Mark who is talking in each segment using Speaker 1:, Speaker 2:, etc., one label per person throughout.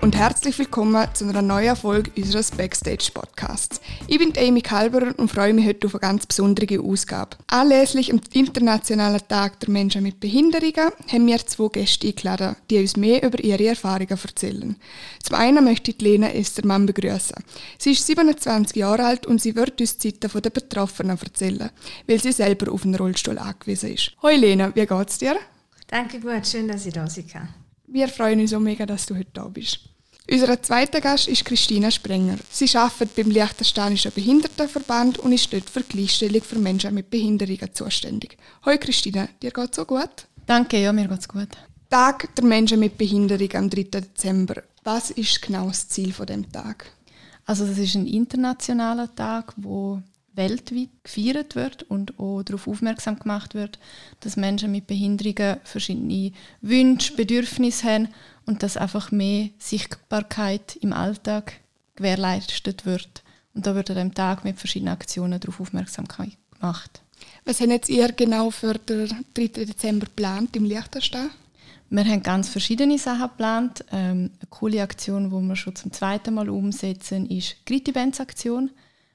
Speaker 1: Und herzlich willkommen zu einer neuen Folge unseres Backstage Podcasts. Ich bin Amy Kalberer und freue mich heute auf eine ganz besondere Ausgabe. Anlässlich am Internationalen Tag der Menschen mit Behinderungen haben wir zwei Gäste eingeladen, die uns mehr über ihre Erfahrungen erzählen. Zum einen möchte ich Lena Estermann begrüßen. Sie ist 27 Jahre alt und sie wird uns die Zeiten der Betroffenen erzählen, weil sie selber auf einen Rollstuhl angewiesen ist. Hoi Lena, wie geht's dir?
Speaker 2: Danke gut, schön, dass ich da sein kann.
Speaker 1: Wir freuen uns so mega, dass du heute da bist. Unser zweiter Gast ist Christina Sprenger. Sie arbeitet beim Liechtensteinischen Behindertenverband und ist dort für die Gleichstellung für Menschen mit Behinderungen zuständig. Hallo Christina, dir geht's so gut?
Speaker 3: Danke, ja, mir geht's gut.
Speaker 1: Tag der Menschen mit Behinderung am 3. Dezember. Was ist genau das Ziel von dem Tag?
Speaker 3: Also das ist ein internationaler Tag, wo weltweit gefeiert wird und auch darauf aufmerksam gemacht wird, dass Menschen mit Behinderungen verschiedene Wünsche, Bedürfnisse haben und dass einfach mehr Sichtbarkeit im Alltag gewährleistet wird. Und da wird an diesem Tag mit verschiedenen Aktionen darauf aufmerksam gemacht.
Speaker 1: Was haben jetzt ihr genau für den 3. Dezember geplant im Liechtenstein?
Speaker 3: Wir haben ganz verschiedene Sachen geplant. Ähm, eine coole Aktion, die wir schon zum zweiten Mal umsetzen, ist die Gritty-Bands-Aktion.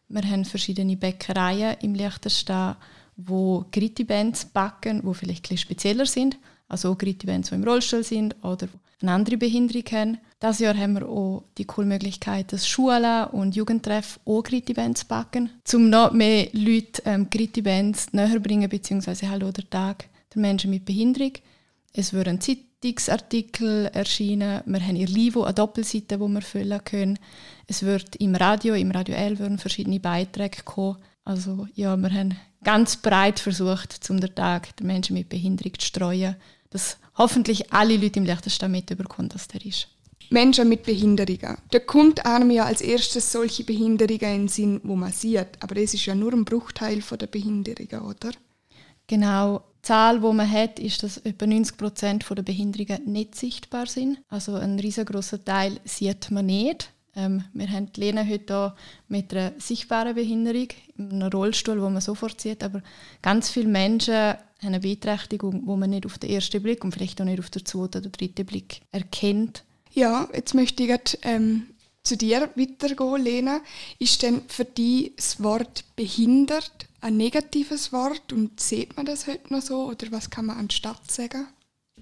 Speaker 3: Wir haben verschiedene Bäckereien im Liechtenstein, wo Gritty-Bands backen, die vielleicht etwas spezieller sind. Also auch Gritty-Bands, die im Rollstuhl sind oder eine andere Behinderung haben. Dieses Jahr haben wir auch die coole Möglichkeit, dass Schulen und Jugendtreff auch Gritty-Bands backen, um noch mehr Leute ähm, Gritty-Bands näher bringen, beziehungsweise Hallo der Tag der Menschen mit Behinderung. Es würden Zeitungsartikel erscheinen. Wir haben in Livo eine Doppelseite, die wir füllen können. Es wird im Radio, im Radio L würden verschiedene Beiträge kommen. Also ja, wir haben ganz breit versucht, um den Tag der Menschen mit Behinderung zu streuen, dass hoffentlich alle Leute im Liechtenstein mitbekommen, dass der ist.
Speaker 1: Menschen mit Behinderungen. Da kommt einem ja als erstes solche Behinderungen in den Sinn, wo man sieht. Aber das ist ja nur ein Bruchteil von der Behinderungen, oder?
Speaker 3: Genau. Die Zahl, die man hat, ist, dass etwa 90 Prozent der Behinderungen nicht sichtbar sind. Also ein riesengroßer Teil sieht man nicht. Ähm, wir haben die Lena heute hier mit einer sichtbaren Behinderung, in einem Rollstuhl, wo man sofort sieht, aber ganz viele Menschen haben eine Beeinträchtigung, wo man nicht auf den ersten Blick und vielleicht auch nicht auf den zweiten oder dritten Blick erkennt.
Speaker 1: Ja, jetzt möchte ich ähm, zu dir weitergehen, Lena. Ist denn für dich das Wort behindert ein negatives Wort und sieht man das heute noch so oder was kann man anstatt sagen?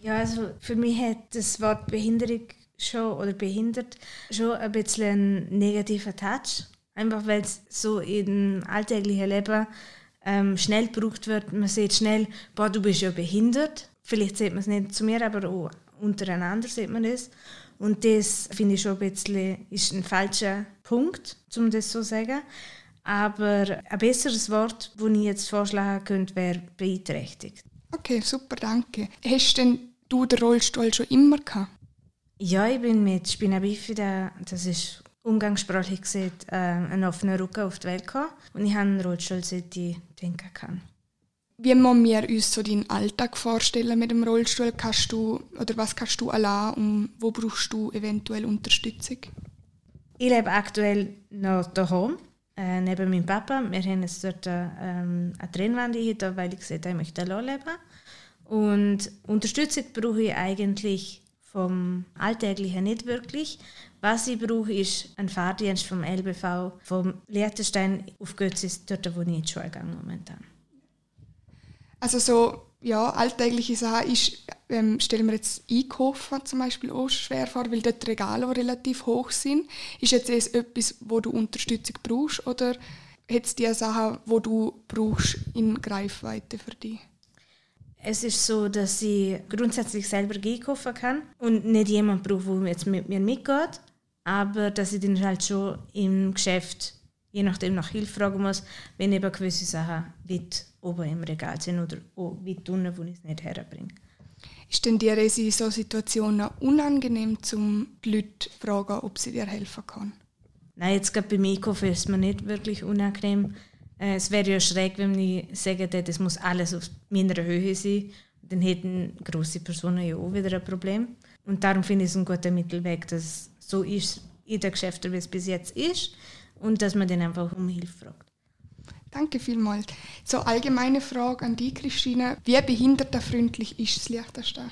Speaker 2: Ja, also für mich hat das Wort Behinderung schon oder behindert schon ein bisschen einen negativen Touch. Einfach weil es so im alltäglichen Leben ähm, schnell gebraucht wird. Man sieht schnell, boah, du bist ja behindert. Vielleicht sieht man es nicht zu mir, aber auch untereinander sieht man es. Und das finde ich schon ein bisschen ist ein falscher Punkt, um das so zu sagen. Aber ein besseres Wort, das ich jetzt vorschlagen könnte, wäre beeinträchtigt.
Speaker 1: Okay, super, danke. Hast denn du den Rollstuhl schon immer gehabt?
Speaker 2: Ja, ich bin mit Spina bifida, das ist umgangssprachlich gesagt, äh, einen offenen Rücken auf die Welt gekommen. Und ich habe einen Rollstuhl, seit ich denken kann.
Speaker 1: Wie müssen wir uns so deinen Alltag vorstellen mit dem Rollstuhl? Kannst du, oder was kannst du allein und wo brauchst du eventuell Unterstützung?
Speaker 2: Ich lebe aktuell noch daheim, äh, neben meinem Papa. Wir haben jetzt dort äh, ähm, eine Trennwand hier, weil ich gesagt habe, ich möchte allein leben. Und Unterstützung brauche ich eigentlich vom Alltäglichen nicht wirklich. Was ich brauche, ist ein Fahrdienst vom LBV, vom Liechtenstein auf Götzis, dort wo ich in die Schule gehe momentan.
Speaker 1: Also so, ja, alltägliche Sachen ist, ähm, stellen wir jetzt Einkaufen zum Beispiel auch schwer vor, weil dort die Regale relativ hoch sind. Ist jetzt das etwas, wo du Unterstützung brauchst oder hat es die Sachen, wo du brauchst in Greifweite für dich?
Speaker 2: Es ist so, dass ich grundsätzlich selber einkaufen kann und nicht jemand braucht, der jetzt mit mir mitgeht, aber dass ich dann halt schon im Geschäft je nachdem nach Hilfe fragen muss, wenn eben gewisse Sachen weit oben im Regal sind oder auch weit unten, wo ich es nicht herbringe.
Speaker 1: Ist denn dir in so Situationen unangenehm, um die Leute zu fragen, ob sie dir helfen können?
Speaker 2: Nein, jetzt gerade beim Einkaufen ist es mir nicht wirklich unangenehm. Äh, es wäre ja schräg, wenn ich sagen würde, es muss alles auf meiner Höhe sein. Dann hätten große Personen ja auch wieder ein Problem. Und darum finde ich es ein guter Mittelweg, dass es so ist in den Geschäften, wie es bis jetzt ist und dass man dann einfach um Hilfe fragt.
Speaker 1: Danke vielmals. So allgemeine Frage an die Christine. Wie behindertenfreundlich ist das Liechtenstein?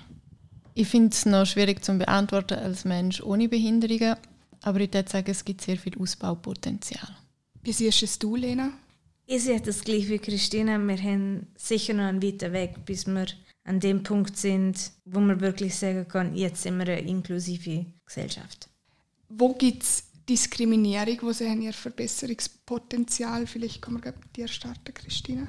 Speaker 3: Ich finde es noch schwierig zu beantworten als Mensch ohne Behinderungen, aber ich würde sagen, es gibt sehr viel Ausbaupotenzial.
Speaker 1: Wie siehst du, Lena?
Speaker 2: Ich sehe das gleich wie Christina. Wir haben sicher noch einen weiten Weg, bis wir an dem Punkt sind, wo man wirklich sagen kann, jetzt sind wir eine inklusive Gesellschaft.
Speaker 1: Wo gibt es Diskriminierung, wo sie ihr Verbesserungspotenzial? Vielleicht kann man bei dir starten, Christina.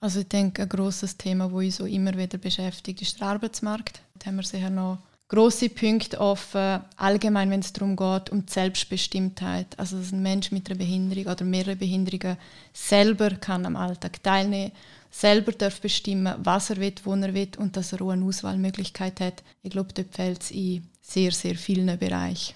Speaker 3: Also ich denke, ein großes Thema, das uns so immer wieder beschäftigt, ist der Arbeitsmarkt. Da haben wir sicher noch große Punkte offen, allgemein, wenn es darum geht, um Selbstbestimmtheit. Also dass ein Mensch mit einer Behinderung oder mehreren Behinderungen selber kann am Alltag teilnehmen, selber darf bestimmen, was er will, wo er will und dass er auch eine Auswahlmöglichkeit hat. Ich glaube, dort fällt es in sehr, sehr vielen Bereichen.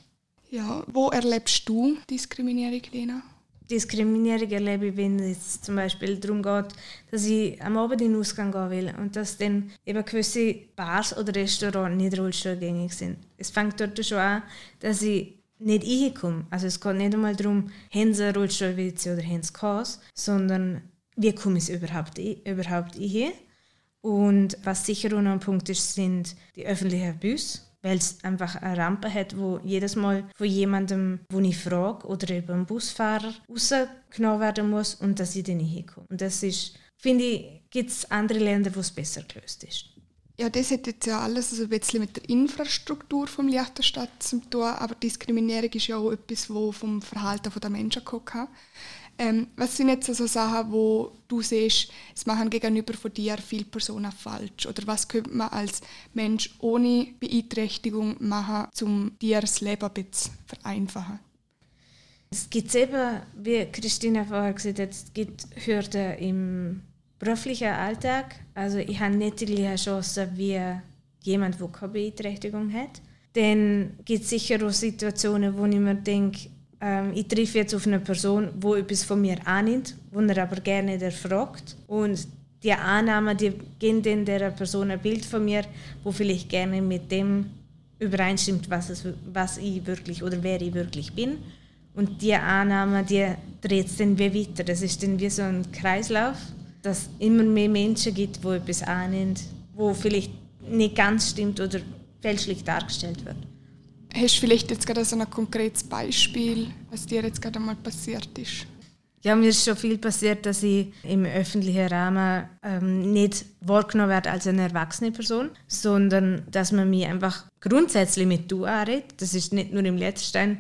Speaker 1: Ja, wo erlebst du Diskriminierung, Lena?
Speaker 2: Diskriminierung erlebe ich, wenn es zum Beispiel darum geht, dass ich am Abend in den Ausgang gehen will und dass dann eben gewisse Bars oder Restaurants nicht rollstuhlgängig sind. Es fängt dort schon an, dass ich nicht reinkomme. Also es geht nicht einmal darum, haben sie Rollstuhlwitze oder haben sie Chaos, sondern wie komme ich überhaupt, überhaupt rein? Und was sicher auch noch ein Punkt ist, sind die öffentlichen Busse weil es einfach eine Rampe hat, wo jedes Mal von jemandem, wo ich frage oder eben einem Busfahrer rausgenommen werden muss und dass ich dann hinkomme. Und das ist, finde ich, gibt es andere Länder, wo es besser gelöst ist.
Speaker 1: Ja, das hat jetzt ja alles also ein bisschen mit der Infrastruktur vom Liechtenstadt zu tun, aber Diskriminierung ist ja auch etwas, wo vom Verhalten der Menschen kommt. Ähm, was sind jetzt also Sachen, wo du siehst, es machen gegenüber von dir viele Personen falsch? Oder was könnte man als Mensch ohne Beeinträchtigung machen, um dir das Leben ein bisschen vereinfachen?
Speaker 2: Es gibt eben, wie Christina vorher gesagt hat, es gibt Hürden im beruflichen Alltag. Also ich habe nicht die gleiche Chance wie jemand, der keine Beeinträchtigung hat. Dann gibt es sicher auch Situationen, wo ich mir denke, ähm, ich treffe jetzt auf eine Person, die etwas von mir annimmt, die er aber gerne erfragt. Und die Annahme, die geben dann der Person ein Bild von mir, wo vielleicht gerne mit dem übereinstimmt, was, es, was ich wirklich oder wer ich wirklich bin. Und die Annahme, die dreht es dann wie weiter. Das ist dann wie so ein Kreislauf, dass es immer mehr Menschen gibt, die etwas annehmen, wo vielleicht nicht ganz stimmt oder fälschlich dargestellt wird.
Speaker 1: Hast du vielleicht jetzt gerade so ein konkretes Beispiel, was dir jetzt gerade einmal passiert ist?
Speaker 2: Ja, mir ist schon viel passiert, dass ich im öffentlichen Rahmen ähm, nicht wahrgenommen werde als eine erwachsene Person, sondern dass man mich einfach grundsätzlich mit Du anredet. Das ist nicht nur im Letzten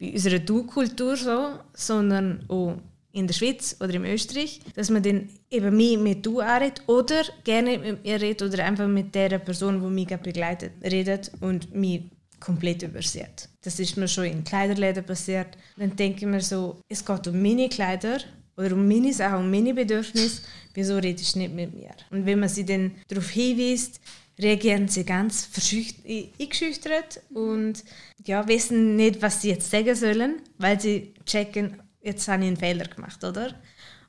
Speaker 2: bei unserer Du-Kultur so, sondern auch in der Schweiz oder in Österreich, dass man dann eben mich mit Du anredet oder gerne mit mir redet oder einfach mit der Person, die mich begleitet, redet und mich komplett übersät. Das ist mir schon in Kleiderläden passiert. Dann denke ich mir so, es geht um meine Kleider oder um meine Sachen, um meine Bedürfnisse. Wieso redest du nicht mit mir? Und wenn man sie dann darauf hinweist, reagieren sie ganz eingeschüchtert und ja, wissen nicht, was sie jetzt sagen sollen, weil sie checken, jetzt habe ich einen Fehler gemacht, oder?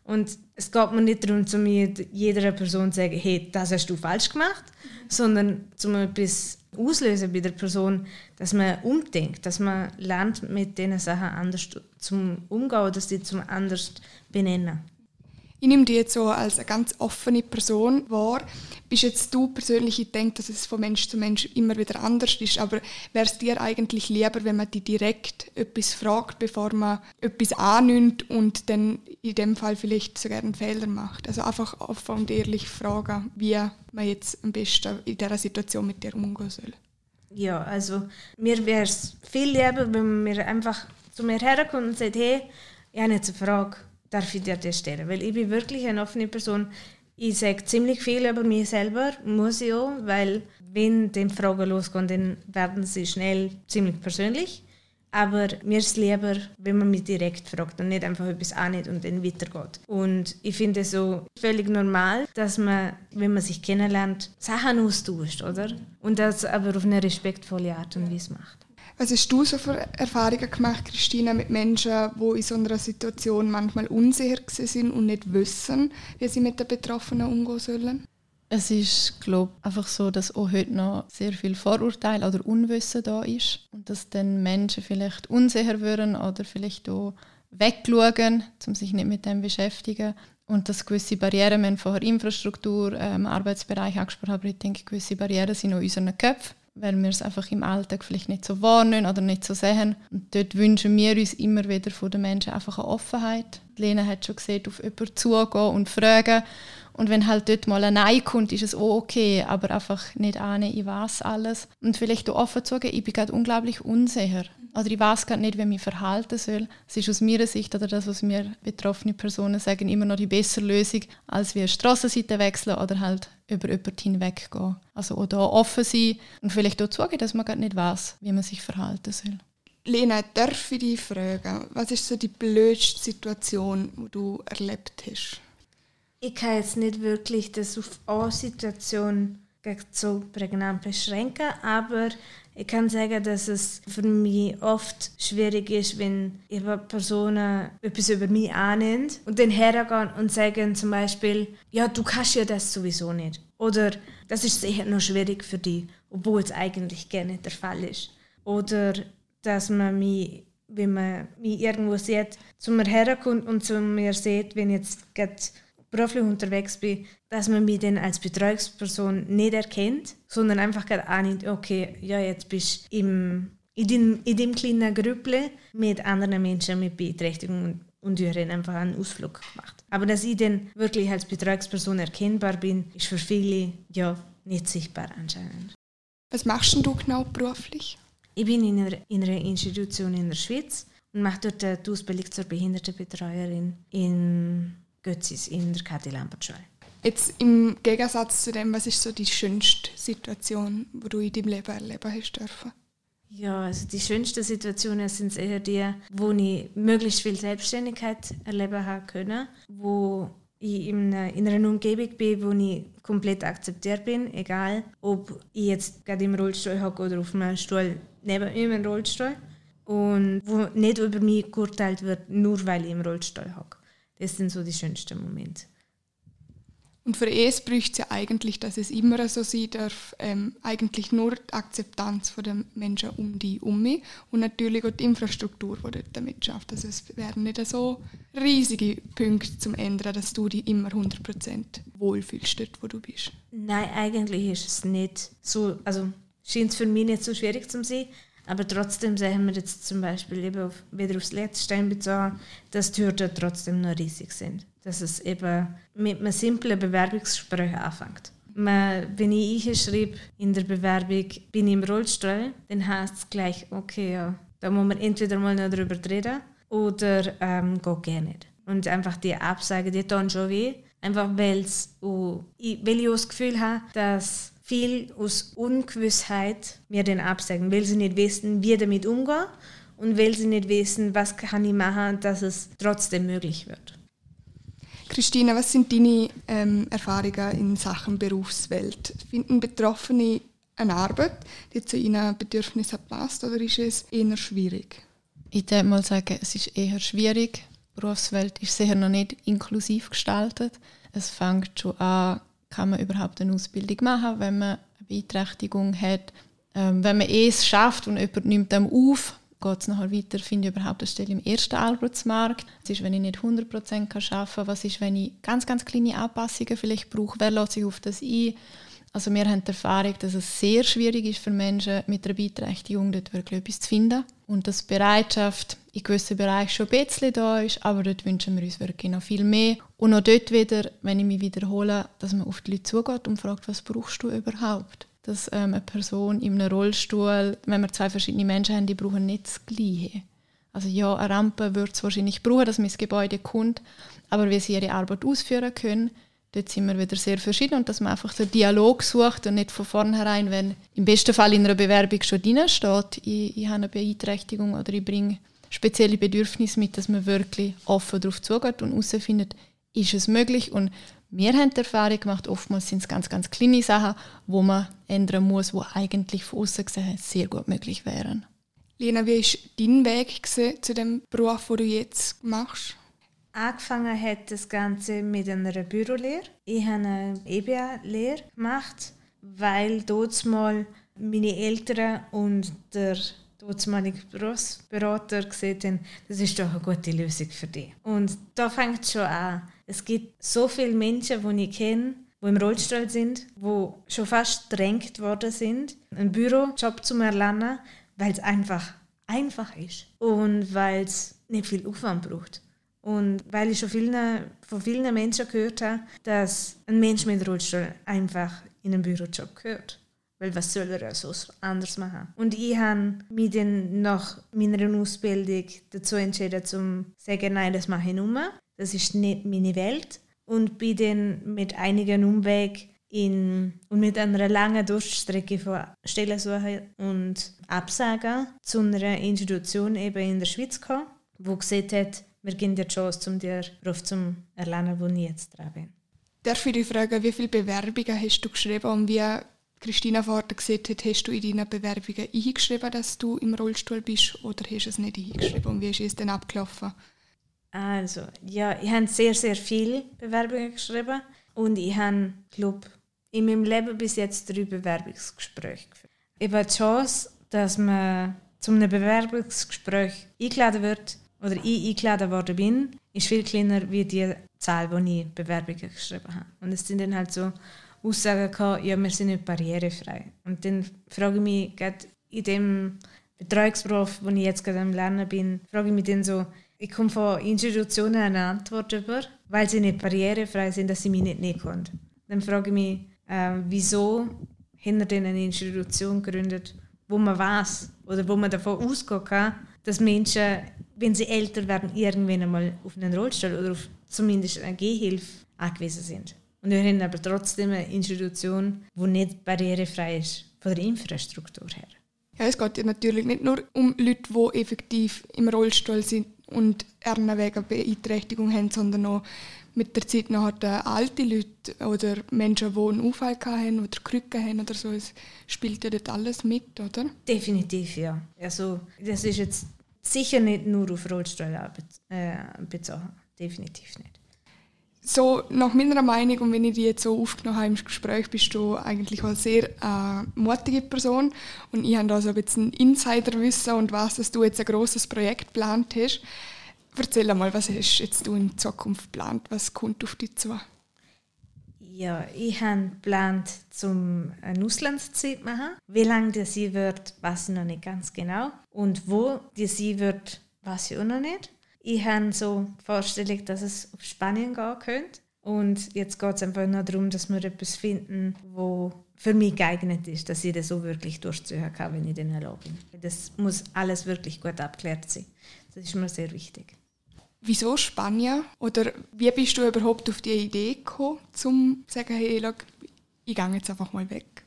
Speaker 2: Und es geht mir nicht darum, zu jeder Person zu sagen, hey, das hast du falsch gemacht, sondern zum etwas auslösen bei der Person, dass man umdenkt, dass man lernt, mit diesen Sachen anders zum umgehen oder sie zum anders benennen.
Speaker 1: Ich nehme dich jetzt so als eine ganz offene Person wahr. Bist jetzt du persönlich, ich denke, dass es von Mensch zu Mensch immer wieder anders ist, aber wäre es dir eigentlich lieber, wenn man dich direkt etwas fragt, bevor man etwas annimmt und dann in dem Fall vielleicht sogar einen Fehler macht? Also einfach offen und ehrlich fragen, wie man jetzt am besten in dieser Situation mit dir umgehen soll.
Speaker 2: Ja, also mir wäre es viel lieber, wenn man mir einfach zu mir herkommt und sagt, hey, ich habe jetzt eine Frage darf ich dir das stellen. Weil ich bin wirklich eine offene Person. Ich sage ziemlich viel über mich selber, muss ich auch, weil wenn die Fragen losgehen, dann werden sie schnell ziemlich persönlich. Aber mir ist es lieber, wenn man mich direkt fragt und nicht einfach etwas annimmt und dann weitergeht. Und ich finde es so völlig normal, dass man, wenn man sich kennenlernt, Sachen austauscht, oder? Und das aber auf eine respektvolle Art und Weise macht.
Speaker 1: Was hast du so für Erfahrungen gemacht, Christina, mit Menschen, die in so einer Situation manchmal unsicher sind und nicht wissen, wie sie mit den Betroffenen umgehen sollen?
Speaker 3: Es ist, glaube einfach so, dass auch heute noch sehr viel Vorurteil oder Unwissen da ist und dass dann Menschen vielleicht unsicher werden oder vielleicht auch wegschauen, um sich nicht mit dem beschäftigen. Und dass gewisse Barrieren, wir haben vorher Infrastruktur, ähm, Arbeitsbereich angesprochen, aber ich denke, gewisse Barrieren sind auch in unseren Köpfen, weil wir es einfach im Alltag vielleicht nicht so wahrnehmen oder nicht so sehen. Und dort wünschen wir uns immer wieder von den Menschen einfach eine Offenheit. Lena hat schon gesehen, auf jemanden zugehen und fragen. Und wenn halt dort mal ein Nein kommt, ist es auch okay, aber einfach nicht ahnen, ich weiß alles. Und vielleicht auch offen zugeben, ich bin gerade unglaublich unsicher. Oder ich weiß gar nicht, wie ich mich verhalten soll. Es ist aus meiner Sicht oder das, was mir betroffene Personen sagen, immer noch die bessere Lösung, als wie eine Strassenseite wechseln oder halt über jemanden hinweggehen. Also auch da offen sein und vielleicht auch zugeben, dass man gar nicht weiß, wie man sich verhalten soll.
Speaker 1: Lena, darf ich dich fragen, was ist so die blödste Situation, die du erlebt hast?
Speaker 2: Ich kann jetzt nicht wirklich das auf eine Situation so prägnant beschränken, aber ich kann sagen, dass es für mich oft schwierig ist, wenn Personen etwas über mich annehmen und dann hergehen und sagen zum Beispiel, ja, du kannst ja das sowieso nicht. Oder das ist sicher noch schwierig für dich, obwohl es eigentlich gerne der Fall ist. Oder dass man mich, wenn man mich irgendwo sieht, zu mir herkommt und zu mir sieht, wenn jetzt gerade beruflich unterwegs bin, dass man mich dann als Betreuungsperson nicht erkennt, sondern einfach gerade annimmt, okay, ja, jetzt bist du im, in, dem, in dem kleinen Grüppel mit anderen Menschen mit Beeinträchtigungen und wir haben einfach einen Ausflug gemacht. Aber dass ich dann wirklich als Betreuungsperson erkennbar bin, ist für viele ja nicht sichtbar anscheinend.
Speaker 1: Was machst du genau beruflich?
Speaker 2: Ich bin in einer, in einer Institution in der Schweiz und mache dort die Ausbildung zur Behindertenbetreuerin in Götzis in der Kathi Lambertschule.
Speaker 1: Jetzt im Gegensatz zu dem, was ist so die schönste Situation, die du in deinem Leben erleben hast dürfen?
Speaker 2: Ja, also die schönsten Situationen sind eher die, wo ich möglichst viel Selbstständigkeit erleben habe können, wo ich in einer, in einer Umgebung bin, wo ich komplett akzeptiert bin, egal ob ich jetzt gerade im Rollstuhl hocke oder auf einem Stuhl neben mir im Rollstuhl und wo nicht über mich geurteilt wird, nur weil ich im Rollstuhl hocke. Das sind so die schönsten Momente.
Speaker 1: Und für es braucht es ja eigentlich, dass es immer so sein darf, ähm, eigentlich nur die Akzeptanz der Menschen um die um mich und natürlich auch die Infrastruktur, die dort damit schafft. Also es werden nicht so riesige Punkte zum Ändern, dass du dich immer 100% wohlfühlst dort, wo du bist.
Speaker 2: Nein, eigentlich ist es nicht so, also scheint es für mich nicht so schwierig zu sein, aber trotzdem sehen wir jetzt zum Beispiel eben auf, wieder aufs letzte bezogen, dass die Hürden trotzdem noch riesig sind. Dass es eben mit einem simplen Bewerbungsgespräch anfängt. Man, wenn ich einschreibe in der Bewerbung, bin ich im Rollstuhl, dann heißt es gleich, okay, ja, da muss man entweder mal noch darüber reden oder ähm, geht gar nicht. Und einfach die Absage, die tun schon weh. Einfach weil's, weil ich das Gefühl habe, dass viel aus Ungewissheit mir den absagen, weil sie nicht wissen, wie damit umgehen und weil sie nicht wissen, was kann ich machen, dass es trotzdem möglich wird.
Speaker 1: Christina, was sind deine ähm, Erfahrungen in Sachen Berufswelt? Finden Betroffene eine Arbeit, die zu ihren Bedürfnissen passt, oder ist es eher schwierig?
Speaker 3: Ich würde mal sagen, es ist eher schwierig. Die Berufswelt ist sicher noch nicht inklusiv gestaltet. Es fängt schon an, kann man überhaupt eine Ausbildung machen, wenn man eine Beeinträchtigung hat. Ähm, wenn man es schafft und jemand nimmt dem auf, geht es nachher weiter, finde ich überhaupt eine Stelle im ersten Arbeitsmarkt. Was ist, wenn ich nicht 100% arbeiten kann? Was ist, wenn ich ganz, ganz kleine Anpassungen vielleicht brauche? Wer lässt sich auf das ein? Also wir haben die Erfahrung, dass es sehr schwierig ist für Menschen mit einer Beeinträchtigung, dort wirklich etwas zu finden. Und dass Bereitschaft in gewissen Bereichen schon ein bisschen da ist, aber dort wünschen wir uns wirklich noch viel mehr. Und auch dort wieder, wenn ich mich wiederhole, dass man auf die Leute zugeht und fragt, was brauchst du überhaupt? Dass ähm, eine Person in einem Rollstuhl, wenn wir zwei verschiedene Menschen haben, die brauchen nicht das Gleiche. Also ja, eine Rampe würde es wahrscheinlich brauchen, dass man ins Gebäude kommt, aber wie sie ihre Arbeit ausführen können, dort sind wir wieder sehr verschieden und dass man einfach den Dialog sucht und nicht von vornherein, wenn im besten Fall in einer Bewerbung schon drin steht, ich, ich habe eine Beeinträchtigung oder ich bringe spezielle Bedürfnisse mit, dass man wirklich offen darauf zugeht und herausfindet, ist es möglich und wir haben die Erfahrung gemacht, oftmals sind es ganz, ganz kleine Sachen, wo man ändern muss, wo eigentlich von außen gesehen sehr gut möglich wären.
Speaker 1: Lena, wie war dein Weg zu dem Beruf, den du jetzt machst?
Speaker 2: Angefangen hat das Ganze mit einer Bürolehre. Ich habe eine EBA-Lehre gemacht, weil dort mal meine Eltern und der, damalige Berufsberater gesagt haben, das ist doch eine gute Lösung für dich. Und da fängt es schon an. Es gibt so viele Menschen, die ich kenne, die im Rollstuhl sind, die schon fast gedrängt worden sind, einen Bürojob zu erlernen, weil es einfach einfach ist und weil es nicht viel Aufwand braucht. Und weil ich schon vielen, von vielen Menschen gehört habe, dass ein Mensch mit Rollstuhl einfach in einen Bürojob gehört. Weil was soll er so anders machen? Und ich habe mich dann nach meiner Ausbildung dazu entschieden, zu sagen, nein, das mache ich nicht mehr. Das ist nicht meine Welt. Und bin dann mit einigen Umwegen in, und mit einer langen Durchstrecke von Stellensuche und Absagen zu einer Institution eben in der Schweiz gekommen, wo gesagt hat, wir geben dir die Chance, um dir Beruf zu erlernen, wo ich jetzt dran bin.
Speaker 1: Darf ich dich fragen, wie viele Bewerbungen hast du geschrieben und wie Christina vorher gesagt hat, hast du in deinen Bewerbungen eingeschrieben, dass du im Rollstuhl bist oder hast du es nicht eingeschrieben und wie ist es dann abgelaufen?
Speaker 2: Also, ja, ich habe sehr, sehr viele Bewerbungen geschrieben und ich habe, glaube in meinem Leben bis jetzt drei Bewerbungsgespräche geführt. Ich habe die Chance, dass man zu einem Bewerbungsgespräch eingeladen wird oder ich eingeladen worden bin, ist viel kleiner wie die Zahl, die ich Bewerbungen geschrieben habe. Und es sind dann halt so Aussagen gehabt, ja, wir sind nicht barrierefrei. Und dann frage ich mich, gerade in dem Betreuungsberuf, wo ich jetzt gerade am Lernen bin, frage ich mich dann so, ich komme von Institutionen eine Antwort über, weil sie nicht barrierefrei sind, dass sie mich nicht nehmen können. Dann frage ich mich, äh, wieso hinter denen eine Institution gegründet, wo man weiß oder wo man davon ausgehen kann, dass Menschen, wenn sie älter werden, irgendwann einmal auf einen Rollstuhl oder auf zumindest eine Gehhilfe angewiesen sind. Und wir haben aber trotzdem eine Institution, die nicht barrierefrei ist von der Infrastruktur her.
Speaker 1: Ja, es geht ja natürlich nicht nur um Leute, die effektiv im Rollstuhl sind und eine wegen Beeinträchtigung haben, sondern auch mit der Zeit nachher alte Leute oder Menschen, die einen Unfall haben oder Krücken haben oder so. Es spielt ja dort alles mit, oder?
Speaker 2: Definitiv, ja. Also, das ist jetzt sicher nicht nur auf Rollstuhl äh, bezogen. Definitiv nicht.
Speaker 1: So, nach meiner Meinung, und wenn ich die jetzt so aufgenommen habe im Gespräch, bist du eigentlich eine sehr äh, mutige Person. Und ich habe da ein bisschen Insiderwissen und weiß, dass du jetzt ein großes Projekt geplant hast. Erzähl mal, was hast jetzt du in Zukunft geplant? Was kommt auf dich zu?
Speaker 2: Ja, ich habe geplant, zum Auslandszeit zu machen. Wie lange die sie wird, weiß ich noch nicht ganz genau. Und wo die sie wird, weiß ich auch noch nicht. Ich habe so die dass es auf Spanien gehen könnte. Und jetzt geht es einfach nur darum, dass wir etwas finden, wo für mich geeignet ist, dass ich das so wirklich durchziehen kann, wenn ich den erlaube. Das muss alles wirklich gut abgeklärt sein. Das ist mir sehr wichtig.
Speaker 1: Wieso Spanien? Oder wie bist du überhaupt auf die Idee gekommen, zum zu sagen, hey, schau, ich gehe jetzt einfach mal weg?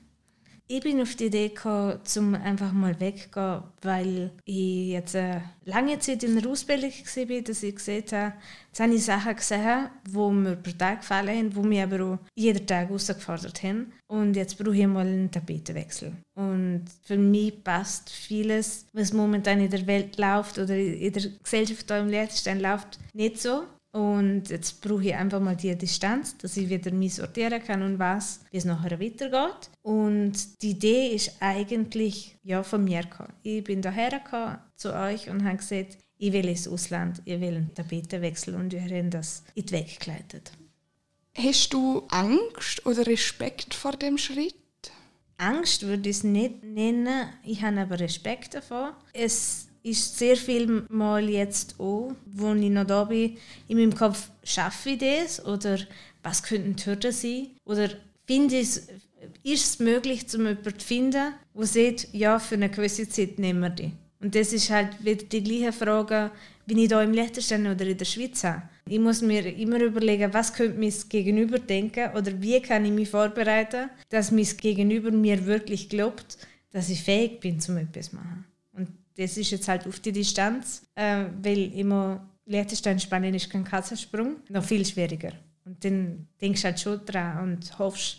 Speaker 2: Ich bin auf die Idee gekommen, zum einfach mal weggehen, weil ich jetzt eine lange Zeit in der Ausbildung war, dass ich gesehen habe, jetzt habe ich Sachen gesehen, die mir per Tag gefallen haben, die mich aber auch jeden Tag herausgefordert haben. Und jetzt brauche ich mal einen Tapetenwechsel. Und für mich passt vieles, was momentan in der Welt läuft oder in der Gesellschaft hier im Liechtenstein läuft, nicht so. Und jetzt brauche ich einfach mal die Distanz, dass ich wieder mich sortieren kann und weiß, wie es nachher weitergeht. Und die Idee ist eigentlich ja, von mir gekommen. Ich bin daher zu euch und habe gesagt, ich will ins Ausland, ich will einen Tapetenwechsel und wir haben das in die Weg geleitet.
Speaker 1: Hast du Angst oder Respekt vor dem Schritt?
Speaker 2: Angst würde ich es nicht nennen, ich habe aber Respekt davor. Es ist sehr viel mal jetzt auch, wo ich noch da bin, in meinem Kopf, schaffe ich das oder was könnten die Hürden sein? Oder finde ich ist es möglich, zum jemanden zu finden, der sagt, ja, für eine gewisse Zeit nehmen wir die. Und das ist halt wieder die gleiche Frage, wie ich hier im Liechtenstein oder in der Schweiz habe. Ich muss mir immer überlegen, was könnte mein Gegenüber denken oder wie kann ich mich vorbereiten, dass mein Gegenüber mir wirklich glaubt, dass ich fähig bin, zum etwas zu machen das ist jetzt halt auf die Distanz, äh, weil immer Liechtenstein, Spanien ist kein Katzensprung, noch viel schwieriger. Und dann denkst du halt schon dran und hoffst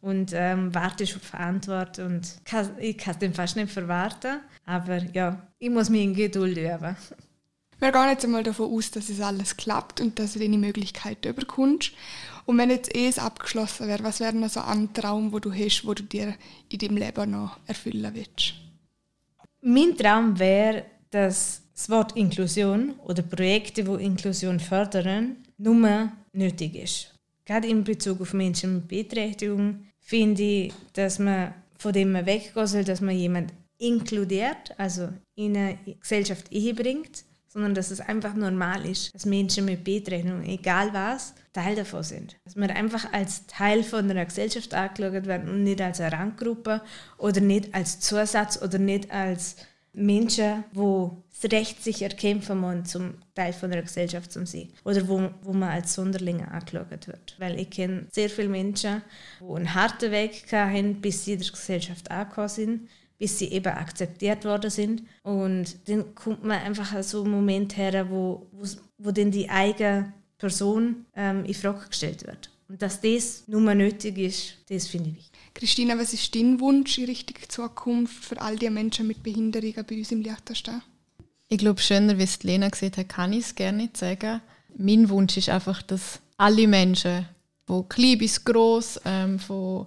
Speaker 2: und ähm, wartest auf Antwort und kann, ich kann den fast nicht verwarten, aber ja, ich muss mich in Geduld üben.
Speaker 1: Wir gehen jetzt einmal davon aus, dass es alles klappt und dass du deine Möglichkeiten überkommst. Und wenn jetzt eh es abgeschlossen wäre, was wäre noch so ein Traum, wo du hast, wo du dir in deinem Leben noch erfüllen willst?
Speaker 2: Mein Traum wäre, dass das Wort Inklusion oder Projekte, die Inklusion fördern, nur nötig ist. Gerade in Bezug auf Menschen mit Beeinträchtigung finde ich, dass man von dem man weggehen soll, dass man jemanden inkludiert, also in eine Gesellschaft bringt, sondern dass es einfach normal ist, dass Menschen mit Beeinträchtigung, egal was, Teil davon sind. Dass wir einfach als Teil von einer Gesellschaft angeschaut werden und nicht als eine Randgruppe oder nicht als Zusatz oder nicht als Menschen, die das Recht sich erkämpfen müssen, zum Teil von der Gesellschaft zu sein. Oder wo, wo man als Sonderlinge angeschaut wird. Weil ich kenne sehr viele Menschen, die einen harten Weg hatten, bis sie in der Gesellschaft angekommen sind, bis sie eben akzeptiert worden sind. Und dann kommt man einfach so einen Moment her, wo, wo, wo dann die eigene Person ähm, in Frage gestellt wird. Und dass das nur nötig ist, das finde ich wichtig.
Speaker 1: Christina, was ist dein Wunsch in Richtung Zukunft für all die Menschen mit Behinderungen bei uns im Liechtenstein?
Speaker 3: Ich glaube, schöner, wie es Lena gesagt hat, kann ich es gerne nicht sagen. Mein Wunsch ist einfach, dass alle Menschen, von klein bis groß, ähm, von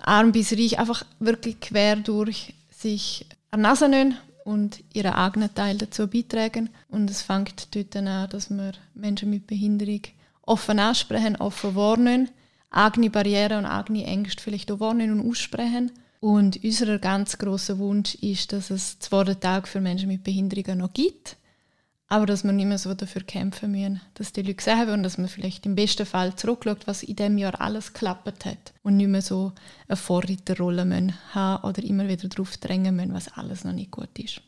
Speaker 3: arm bis reich, einfach wirklich quer durch sich ernähren und ihren eigenen Teil dazu beitragen. Und es fängt dort an, dass wir Menschen mit Behinderung offen ansprechen, offen warnen eigene Barrieren und eigene Ängste vielleicht auch wahrnehmen und aussprechen. Und unser ganz großer Wunsch ist, dass es zwar den Tag für Menschen mit Behinderungen noch gibt, aber dass wir nicht mehr so dafür kämpfen müssen, dass die Leute haben und dass man vielleicht im besten Fall zurückschaut, was in diesem Jahr alles geklappt hat und nicht mehr so eine Vorreiterrolle haben oder immer wieder darauf drängen müssen, was alles noch nicht gut ist.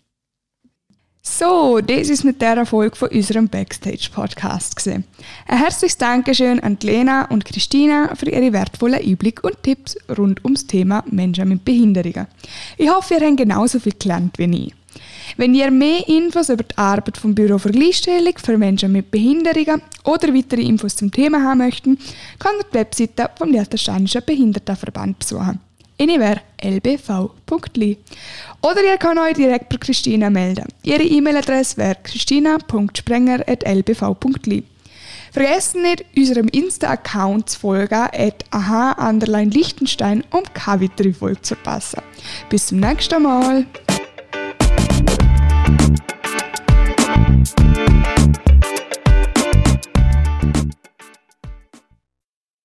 Speaker 1: So, das ist mit der Erfolg von unserem Backstage-Podcast. Ein herzliches Dankeschön an Lena und Christina für ihre wertvollen Einblick und Tipps rund ums Thema Menschen mit Behinderungen. Ich hoffe, ihr habt genauso viel gelernt wie ich. Wenn ihr mehr Infos über die Arbeit vom Büro für Gleichstellung für Menschen mit Behinderungen oder weitere Infos zum Thema haben möchten, könnt ihr die Webseite vom Liechtensteinischen Behindertenverband besuchen anywhere.lbv.li. Oder ihr könnt euch direkt bei Christina melden. Ihre E-Mail-Adresse wäre christina.sprenger.lbv.li. Vergessen nicht, unserem Insta-Account zu folgen, at aha Lichtenstein, um keine weitere Folge zu verpassen. Bis zum nächsten Mal. Thank you.